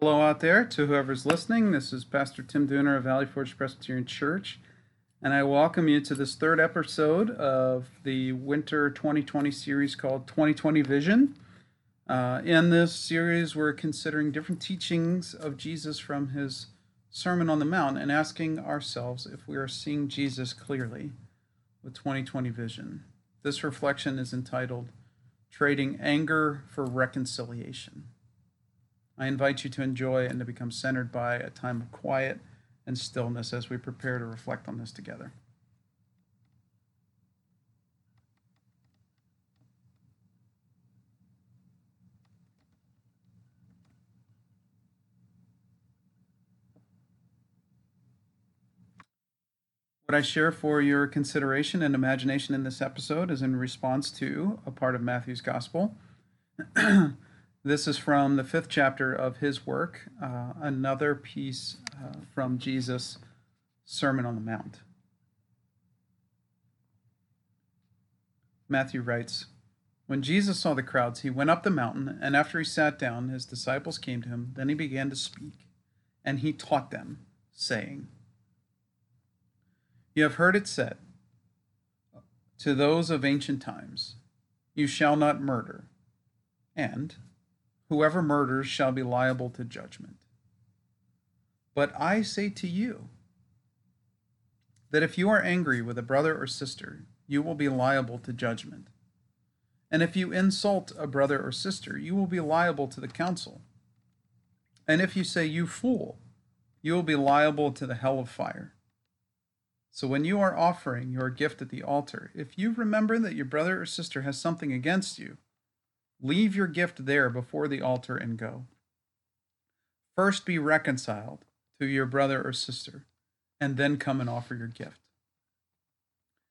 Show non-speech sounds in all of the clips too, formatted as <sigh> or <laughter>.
Hello out there to whoever's listening. This is Pastor Tim Dooner of Valley Forge Presbyterian Church, and I welcome you to this third episode of the winter 2020 series called 2020 Vision. Uh, in this series, we're considering different teachings of Jesus from his Sermon on the Mount and asking ourselves if we are seeing Jesus clearly with 2020 vision. This reflection is entitled Trading Anger for Reconciliation. I invite you to enjoy and to become centered by a time of quiet and stillness as we prepare to reflect on this together. What I share for your consideration and imagination in this episode is in response to a part of Matthew's Gospel. <clears throat> This is from the fifth chapter of his work, uh, another piece uh, from Jesus' Sermon on the Mount. Matthew writes When Jesus saw the crowds, he went up the mountain, and after he sat down, his disciples came to him. Then he began to speak, and he taught them, saying, You have heard it said to those of ancient times, You shall not murder, and Whoever murders shall be liable to judgment. But I say to you that if you are angry with a brother or sister, you will be liable to judgment. And if you insult a brother or sister, you will be liable to the council. And if you say, You fool, you will be liable to the hell of fire. So when you are offering your gift at the altar, if you remember that your brother or sister has something against you, Leave your gift there before the altar and go. First be reconciled to your brother or sister, and then come and offer your gift.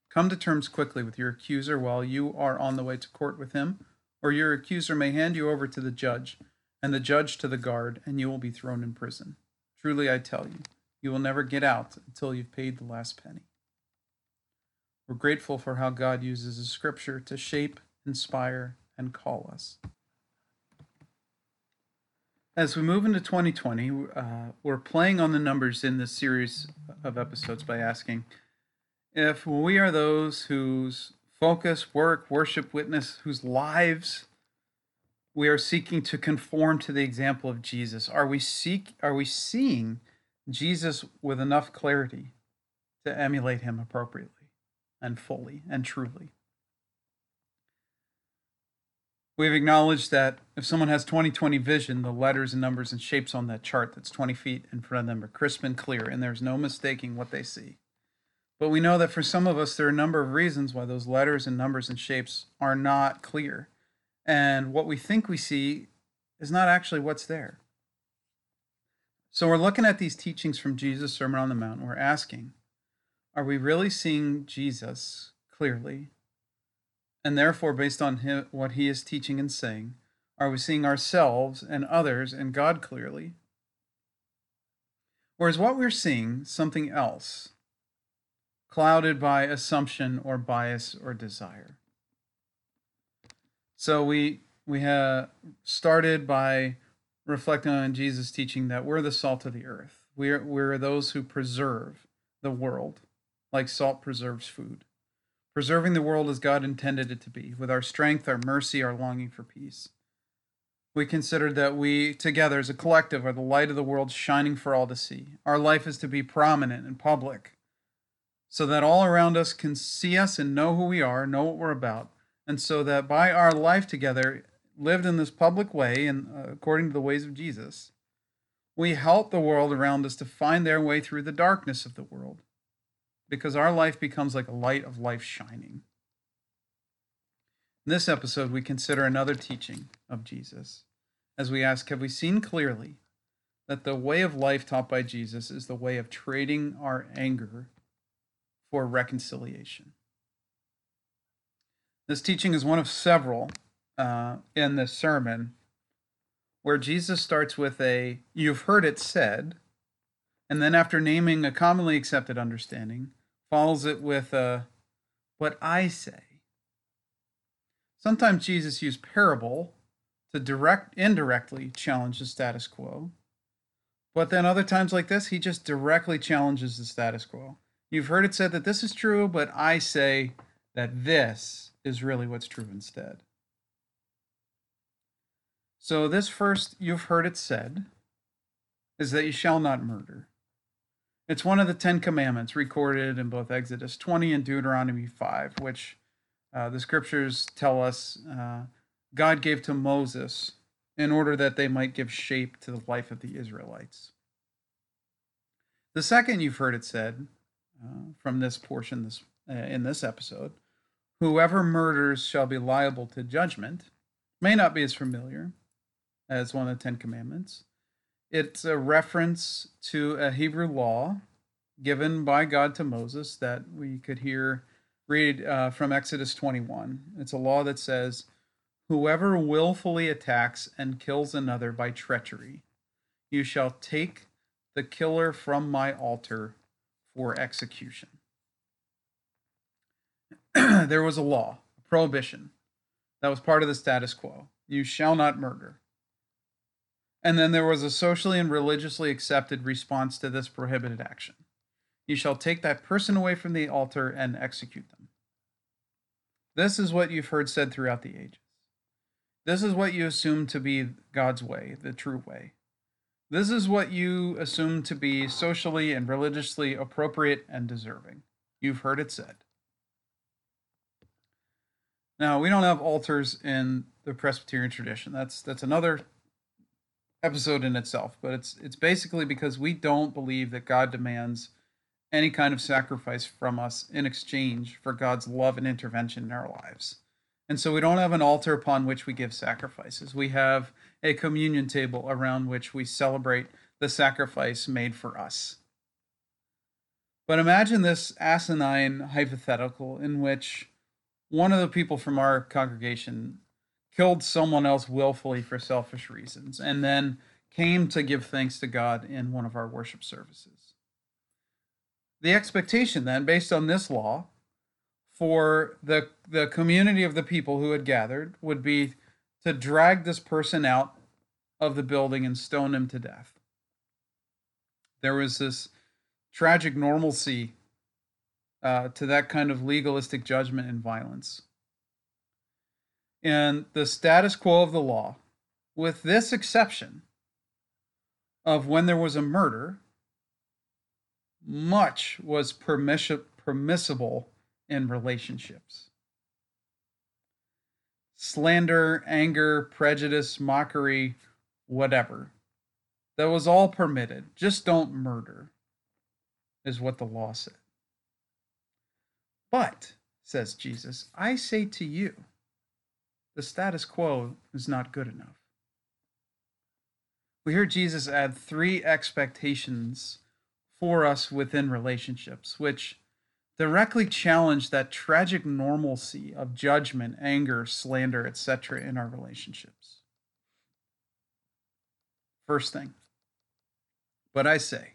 Come to terms quickly with your accuser while you are on the way to court with him, or your accuser may hand you over to the judge, and the judge to the guard, and you will be thrown in prison. Truly, I tell you, you will never get out until you've paid the last penny. We're grateful for how God uses His scripture to shape, inspire, and call us. As we move into 2020, uh, we're playing on the numbers in this series of episodes by asking if we are those whose focus, work, worship, witness, whose lives we are seeking to conform to the example of Jesus. Are we seek are we seeing Jesus with enough clarity to emulate him appropriately and fully and truly? We've acknowledged that if someone has 20/20 vision, the letters and numbers and shapes on that chart that's 20 feet in front of them are crisp and clear, and there's no mistaking what they see. But we know that for some of us, there are a number of reasons why those letters and numbers and shapes are not clear. And what we think we see is not actually what's there. So we're looking at these teachings from Jesus' Sermon on the Mount. And we're asking, are we really seeing Jesus clearly and therefore, based on him, what he is teaching and saying, are we seeing ourselves and others and God clearly? Or is what we're seeing something else, clouded by assumption or bias or desire? So we we have started by reflecting on Jesus' teaching that we're the salt of the earth. We're, we're those who preserve the world like salt preserves food preserving the world as God intended it to be, with our strength, our mercy, our longing for peace. We considered that we, together as a collective, are the light of the world shining for all to see. Our life is to be prominent and public, so that all around us can see us and know who we are, know what we're about, and so that by our life together, lived in this public way and uh, according to the ways of Jesus, we help the world around us to find their way through the darkness of the world because our life becomes like a light of life shining. In this episode, we consider another teaching of Jesus as we ask Have we seen clearly that the way of life taught by Jesus is the way of trading our anger for reconciliation? This teaching is one of several uh, in this sermon where Jesus starts with a, You've heard it said, and then after naming a commonly accepted understanding, follows it with a, what I say. Sometimes Jesus used parable to direct indirectly challenge the status quo. But then other times like this, he just directly challenges the status quo. You've heard it said that this is true, but I say that this is really what's true instead. So, this first, you've heard it said, is that you shall not murder. It's one of the Ten Commandments recorded in both Exodus 20 and Deuteronomy 5, which uh, the scriptures tell us uh, God gave to Moses in order that they might give shape to the life of the Israelites. The second you've heard it said uh, from this portion this, uh, in this episode whoever murders shall be liable to judgment may not be as familiar as one of the Ten Commandments. It's a reference to a Hebrew law given by God to Moses that we could hear read uh, from Exodus 21. It's a law that says, Whoever willfully attacks and kills another by treachery, you shall take the killer from my altar for execution. <clears throat> there was a law, a prohibition, that was part of the status quo. You shall not murder. And then there was a socially and religiously accepted response to this prohibited action. You shall take that person away from the altar and execute them. This is what you've heard said throughout the ages. This is what you assume to be God's way, the true way. This is what you assume to be socially and religiously appropriate and deserving. You've heard it said. Now, we don't have altars in the Presbyterian tradition. That's that's another episode in itself, but it's it's basically because we don't believe that God demands any kind of sacrifice from us in exchange for God's love and intervention in our lives. And so we don't have an altar upon which we give sacrifices. We have a communion table around which we celebrate the sacrifice made for us. But imagine this asinine hypothetical in which one of the people from our congregation killed someone else willfully for selfish reasons and then came to give thanks to God in one of our worship services. The expectation then, based on this law, for the the community of the people who had gathered would be to drag this person out of the building and stone him to death. There was this tragic normalcy uh, to that kind of legalistic judgment and violence. And the status quo of the law, with this exception of when there was a murder, much was permiss- permissible in relationships. Slander, anger, prejudice, mockery, whatever. That was all permitted. Just don't murder, is what the law said. But, says Jesus, I say to you, the status quo is not good enough. We hear Jesus add three expectations for us within relationships, which directly challenge that tragic normalcy of judgment, anger, slander, etc. in our relationships. First thing, but I say,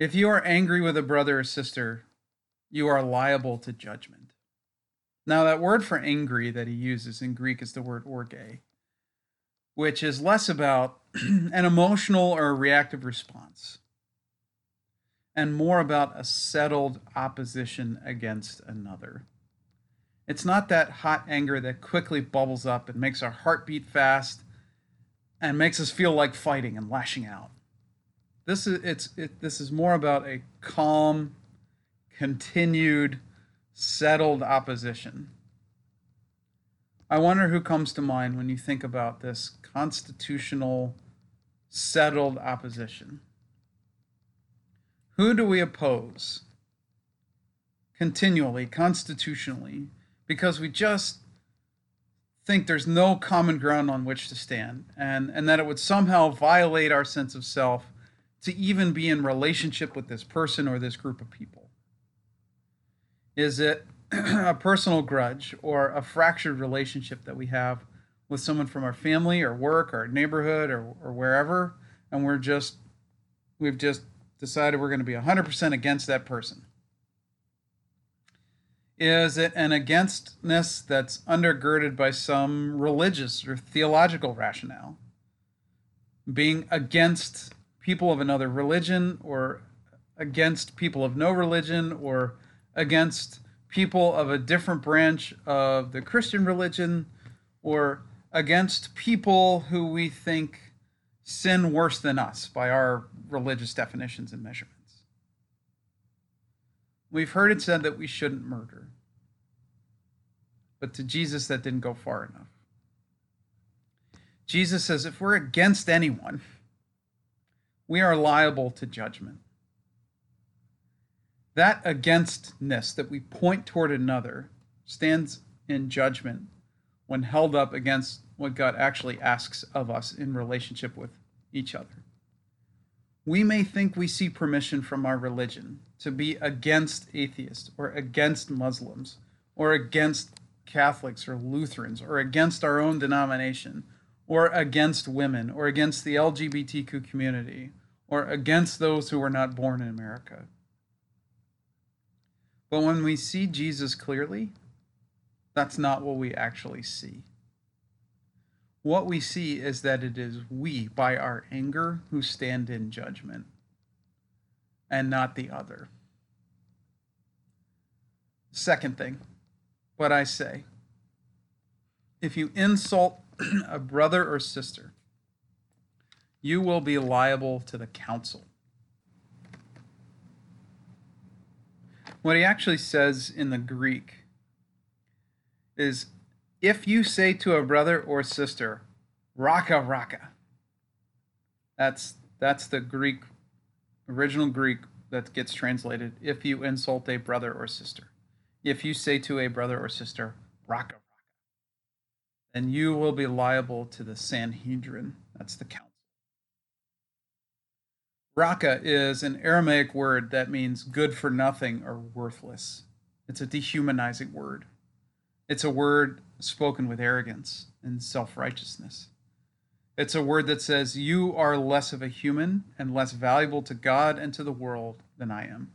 if you are angry with a brother or sister, you are liable to judgment. Now, that word for angry that he uses in Greek is the word orge, which is less about <clears throat> an emotional or reactive response and more about a settled opposition against another. It's not that hot anger that quickly bubbles up and makes our heart beat fast and makes us feel like fighting and lashing out. This is it's it, this is more about a calm, continued, settled opposition. I wonder who comes to mind when you think about this constitutional, settled opposition. Who do we oppose continually, constitutionally, because we just think there's no common ground on which to stand and, and that it would somehow violate our sense of self to even be in relationship with this person or this group of people? Is it <clears throat> a personal grudge or a fractured relationship that we have with someone from our family or work or neighborhood or, or wherever and we're just we've just decided we're going to be 100% against that person? Is it an againstness that's undergirded by some religious or theological rationale? being against people of another religion or against people of no religion or against people of a different branch of the Christian religion or against people who we think sin worse than us by our religious definitions and measurements. We've heard it said that we shouldn't murder. But to Jesus, that didn't go far enough. Jesus says if we're against anyone, we are liable to judgment. That againstness that we point toward another stands in judgment when held up against what God actually asks of us in relationship with each other. We may think we see permission from our religion to be against atheists or against Muslims or against Catholics or Lutherans or against our own denomination or against women or against the LGBTQ community or against those who were not born in America. But when we see Jesus clearly, that's not what we actually see. What we see is that it is we, by our anger, who stand in judgment, and not the other. Second thing, what I say if you insult <clears throat> a brother or sister, you will be liable to the council. What he actually says in the Greek is if you say to a brother or sister, raka raka, that's that's the Greek original Greek that gets translated if you insult a brother or sister. If you say to a brother or sister, raka raka, then you will be liable to the Sanhedrin. That's the council. Raka is an Aramaic word that means good for nothing or worthless. It's a dehumanizing word. It's a word spoken with arrogance and self righteousness. It's a word that says, You are less of a human and less valuable to God and to the world than I am.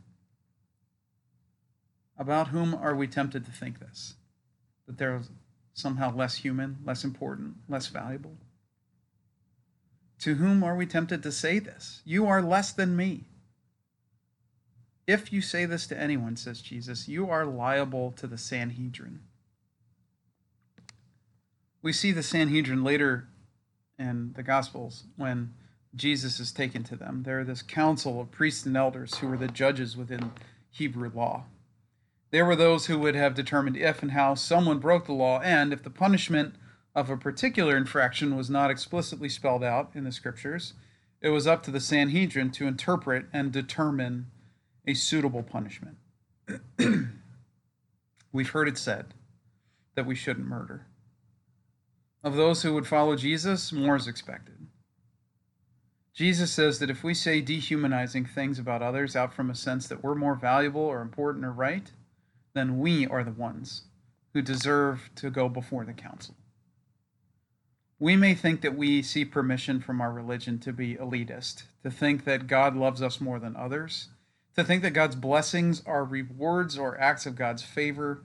About whom are we tempted to think this? That they're somehow less human, less important, less valuable? To whom are we tempted to say this? You are less than me. If you say this to anyone, says Jesus, you are liable to the Sanhedrin. We see the Sanhedrin later in the Gospels when Jesus is taken to them. They're this council of priests and elders who were the judges within Hebrew law. There were those who would have determined if and how someone broke the law, and if the punishment of a particular infraction was not explicitly spelled out in the scriptures, it was up to the Sanhedrin to interpret and determine a suitable punishment. <clears throat> We've heard it said that we shouldn't murder. Of those who would follow Jesus, more is expected. Jesus says that if we say dehumanizing things about others out from a sense that we're more valuable or important or right, then we are the ones who deserve to go before the council. We may think that we see permission from our religion to be elitist, to think that God loves us more than others, to think that God's blessings are rewards or acts of God's favor,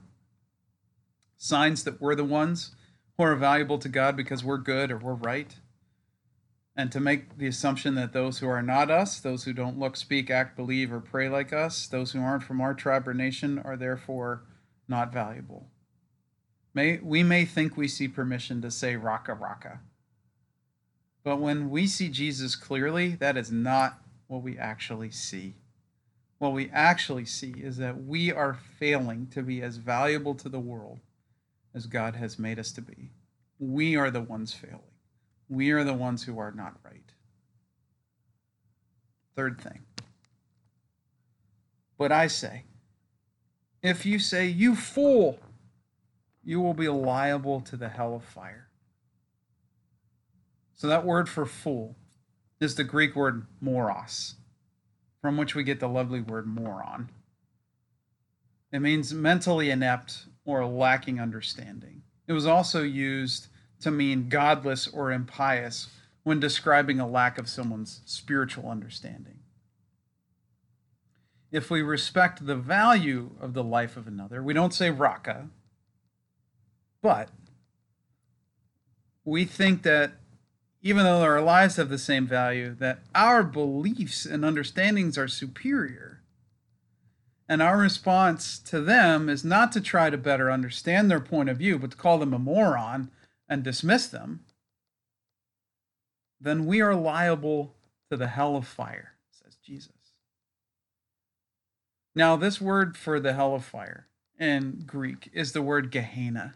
signs that we're the ones who are valuable to God because we're good or we're right, and to make the assumption that those who are not us, those who don't look, speak, act, believe, or pray like us, those who aren't from our tribe or nation, are therefore not valuable. May, we may think we see permission to say raka raka. But when we see Jesus clearly, that is not what we actually see. What we actually see is that we are failing to be as valuable to the world as God has made us to be. We are the ones failing. We are the ones who are not right. Third thing. But I say, if you say, you fool, you will be liable to the hell of fire. So that word for fool is the Greek word moros, from which we get the lovely word moron. It means mentally inept or lacking understanding. It was also used to mean godless or impious when describing a lack of someone's spiritual understanding. If we respect the value of the life of another, we don't say raka, but we think that even though our lives have the same value, that our beliefs and understandings are superior. And our response to them is not to try to better understand their point of view, but to call them a moron and dismiss them, then we are liable to the hell of fire, says Jesus. Now, this word for the hell of fire in Greek is the word Gehenna,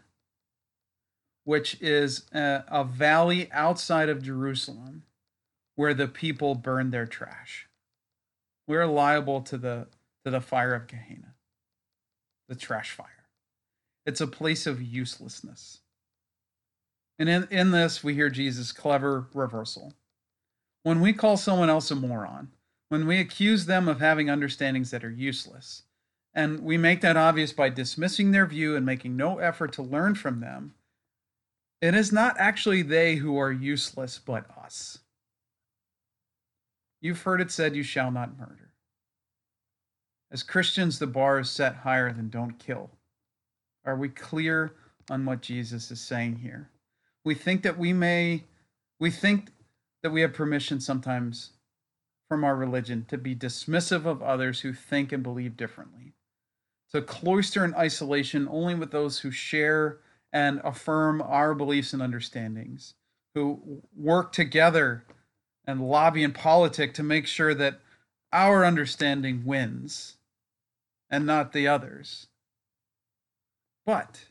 which is a, a valley outside of Jerusalem where the people burn their trash. We're liable to the to the fire of Gehenna, the trash fire. It's a place of uselessness. And in, in this, we hear Jesus' clever reversal. When we call someone else a moron, when we accuse them of having understandings that are useless, and we make that obvious by dismissing their view and making no effort to learn from them, it is not actually they who are useless, but us. You've heard it said, You shall not murder. As Christians, the bar is set higher than don't kill. Are we clear on what Jesus is saying here? We think that we may, we think that we have permission sometimes from our religion to be dismissive of others who think and believe differently, to cloister in isolation only with those who share and affirm our beliefs and understandings, who work together and lobby in politics to make sure that our understanding wins and not the others. But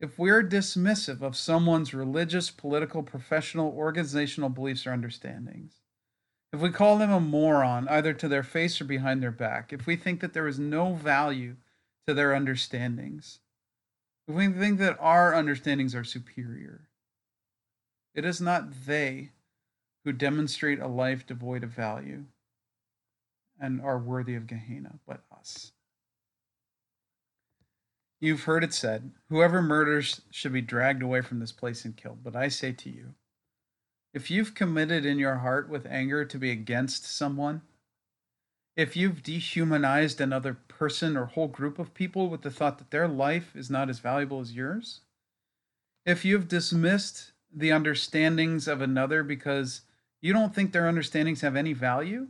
if we're dismissive of someone's religious, political, professional, organizational beliefs or understandings, if we call them a moron either to their face or behind their back, if we think that there is no value to their understandings, if we think that our understandings are superior, it is not they who demonstrate a life devoid of value and are worthy of Gehenna, but us. You've heard it said, Whoever murders should be dragged away from this place and killed. But I say to you, if you've committed in your heart with anger to be against someone, if you've dehumanized another person or whole group of people with the thought that their life is not as valuable as yours, if you've dismissed the understandings of another because you don't think their understandings have any value,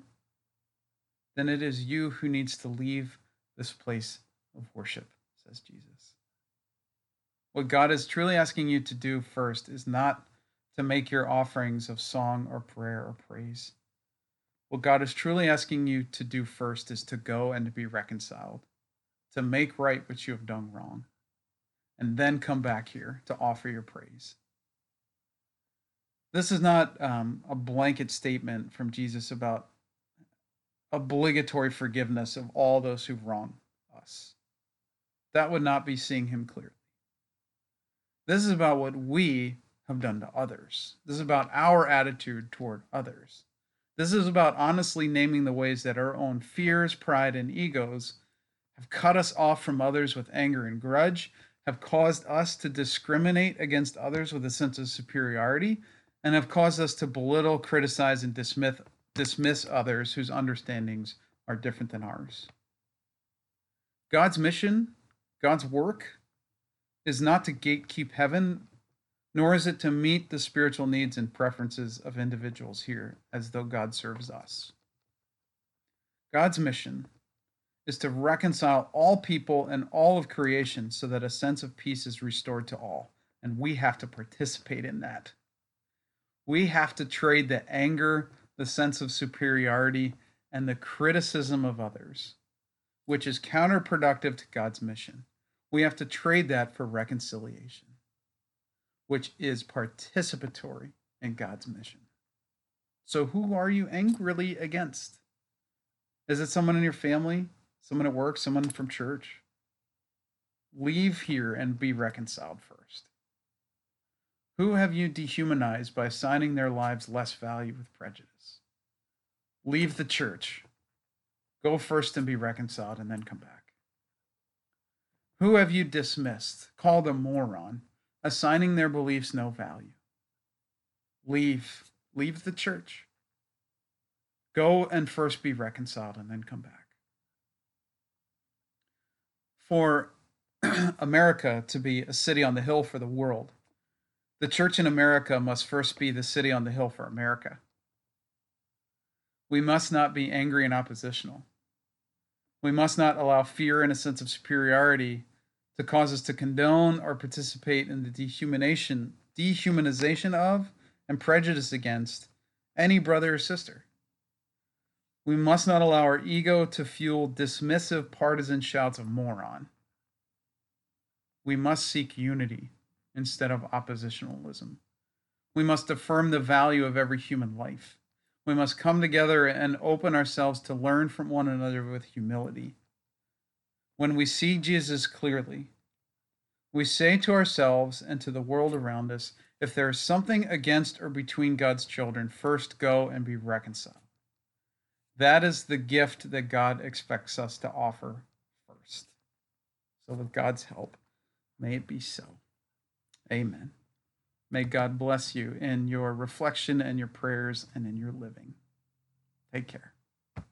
then it is you who needs to leave this place of worship says Jesus. What God is truly asking you to do first is not to make your offerings of song or prayer or praise. What God is truly asking you to do first is to go and to be reconciled, to make right what you have done wrong, and then come back here to offer your praise. This is not um, a blanket statement from Jesus about obligatory forgiveness of all those who've wronged us that would not be seeing him clearly. This is about what we have done to others. This is about our attitude toward others. This is about honestly naming the ways that our own fears, pride, and egos have cut us off from others with anger and grudge, have caused us to discriminate against others with a sense of superiority, and have caused us to belittle, criticize, and dismiss, dismiss others whose understandings are different than ours. God's mission God's work is not to gatekeep heaven, nor is it to meet the spiritual needs and preferences of individuals here as though God serves us. God's mission is to reconcile all people and all of creation so that a sense of peace is restored to all. And we have to participate in that. We have to trade the anger, the sense of superiority, and the criticism of others which is counterproductive to God's mission. We have to trade that for reconciliation, which is participatory in God's mission. So, who are you angrily against? Is it someone in your family, someone at work, someone from church? Leave here and be reconciled first. Who have you dehumanized by assigning their lives less value with prejudice? Leave the church Go first and be reconciled, and then come back. Who have you dismissed, called a moron, assigning their beliefs no value? Leave. Leave the church. Go and first be reconciled, and then come back. For <clears throat> America to be a city on the hill for the world, The church in America must first be the city on the hill for America. We must not be angry and oppositional. We must not allow fear and a sense of superiority to cause us to condone or participate in the dehumanization, dehumanization of and prejudice against any brother or sister. We must not allow our ego to fuel dismissive partisan shouts of moron. We must seek unity instead of oppositionalism. We must affirm the value of every human life. We must come together and open ourselves to learn from one another with humility. When we see Jesus clearly, we say to ourselves and to the world around us if there is something against or between God's children, first go and be reconciled. That is the gift that God expects us to offer first. So, with God's help, may it be so. Amen. May God bless you in your reflection and your prayers and in your living. Take care.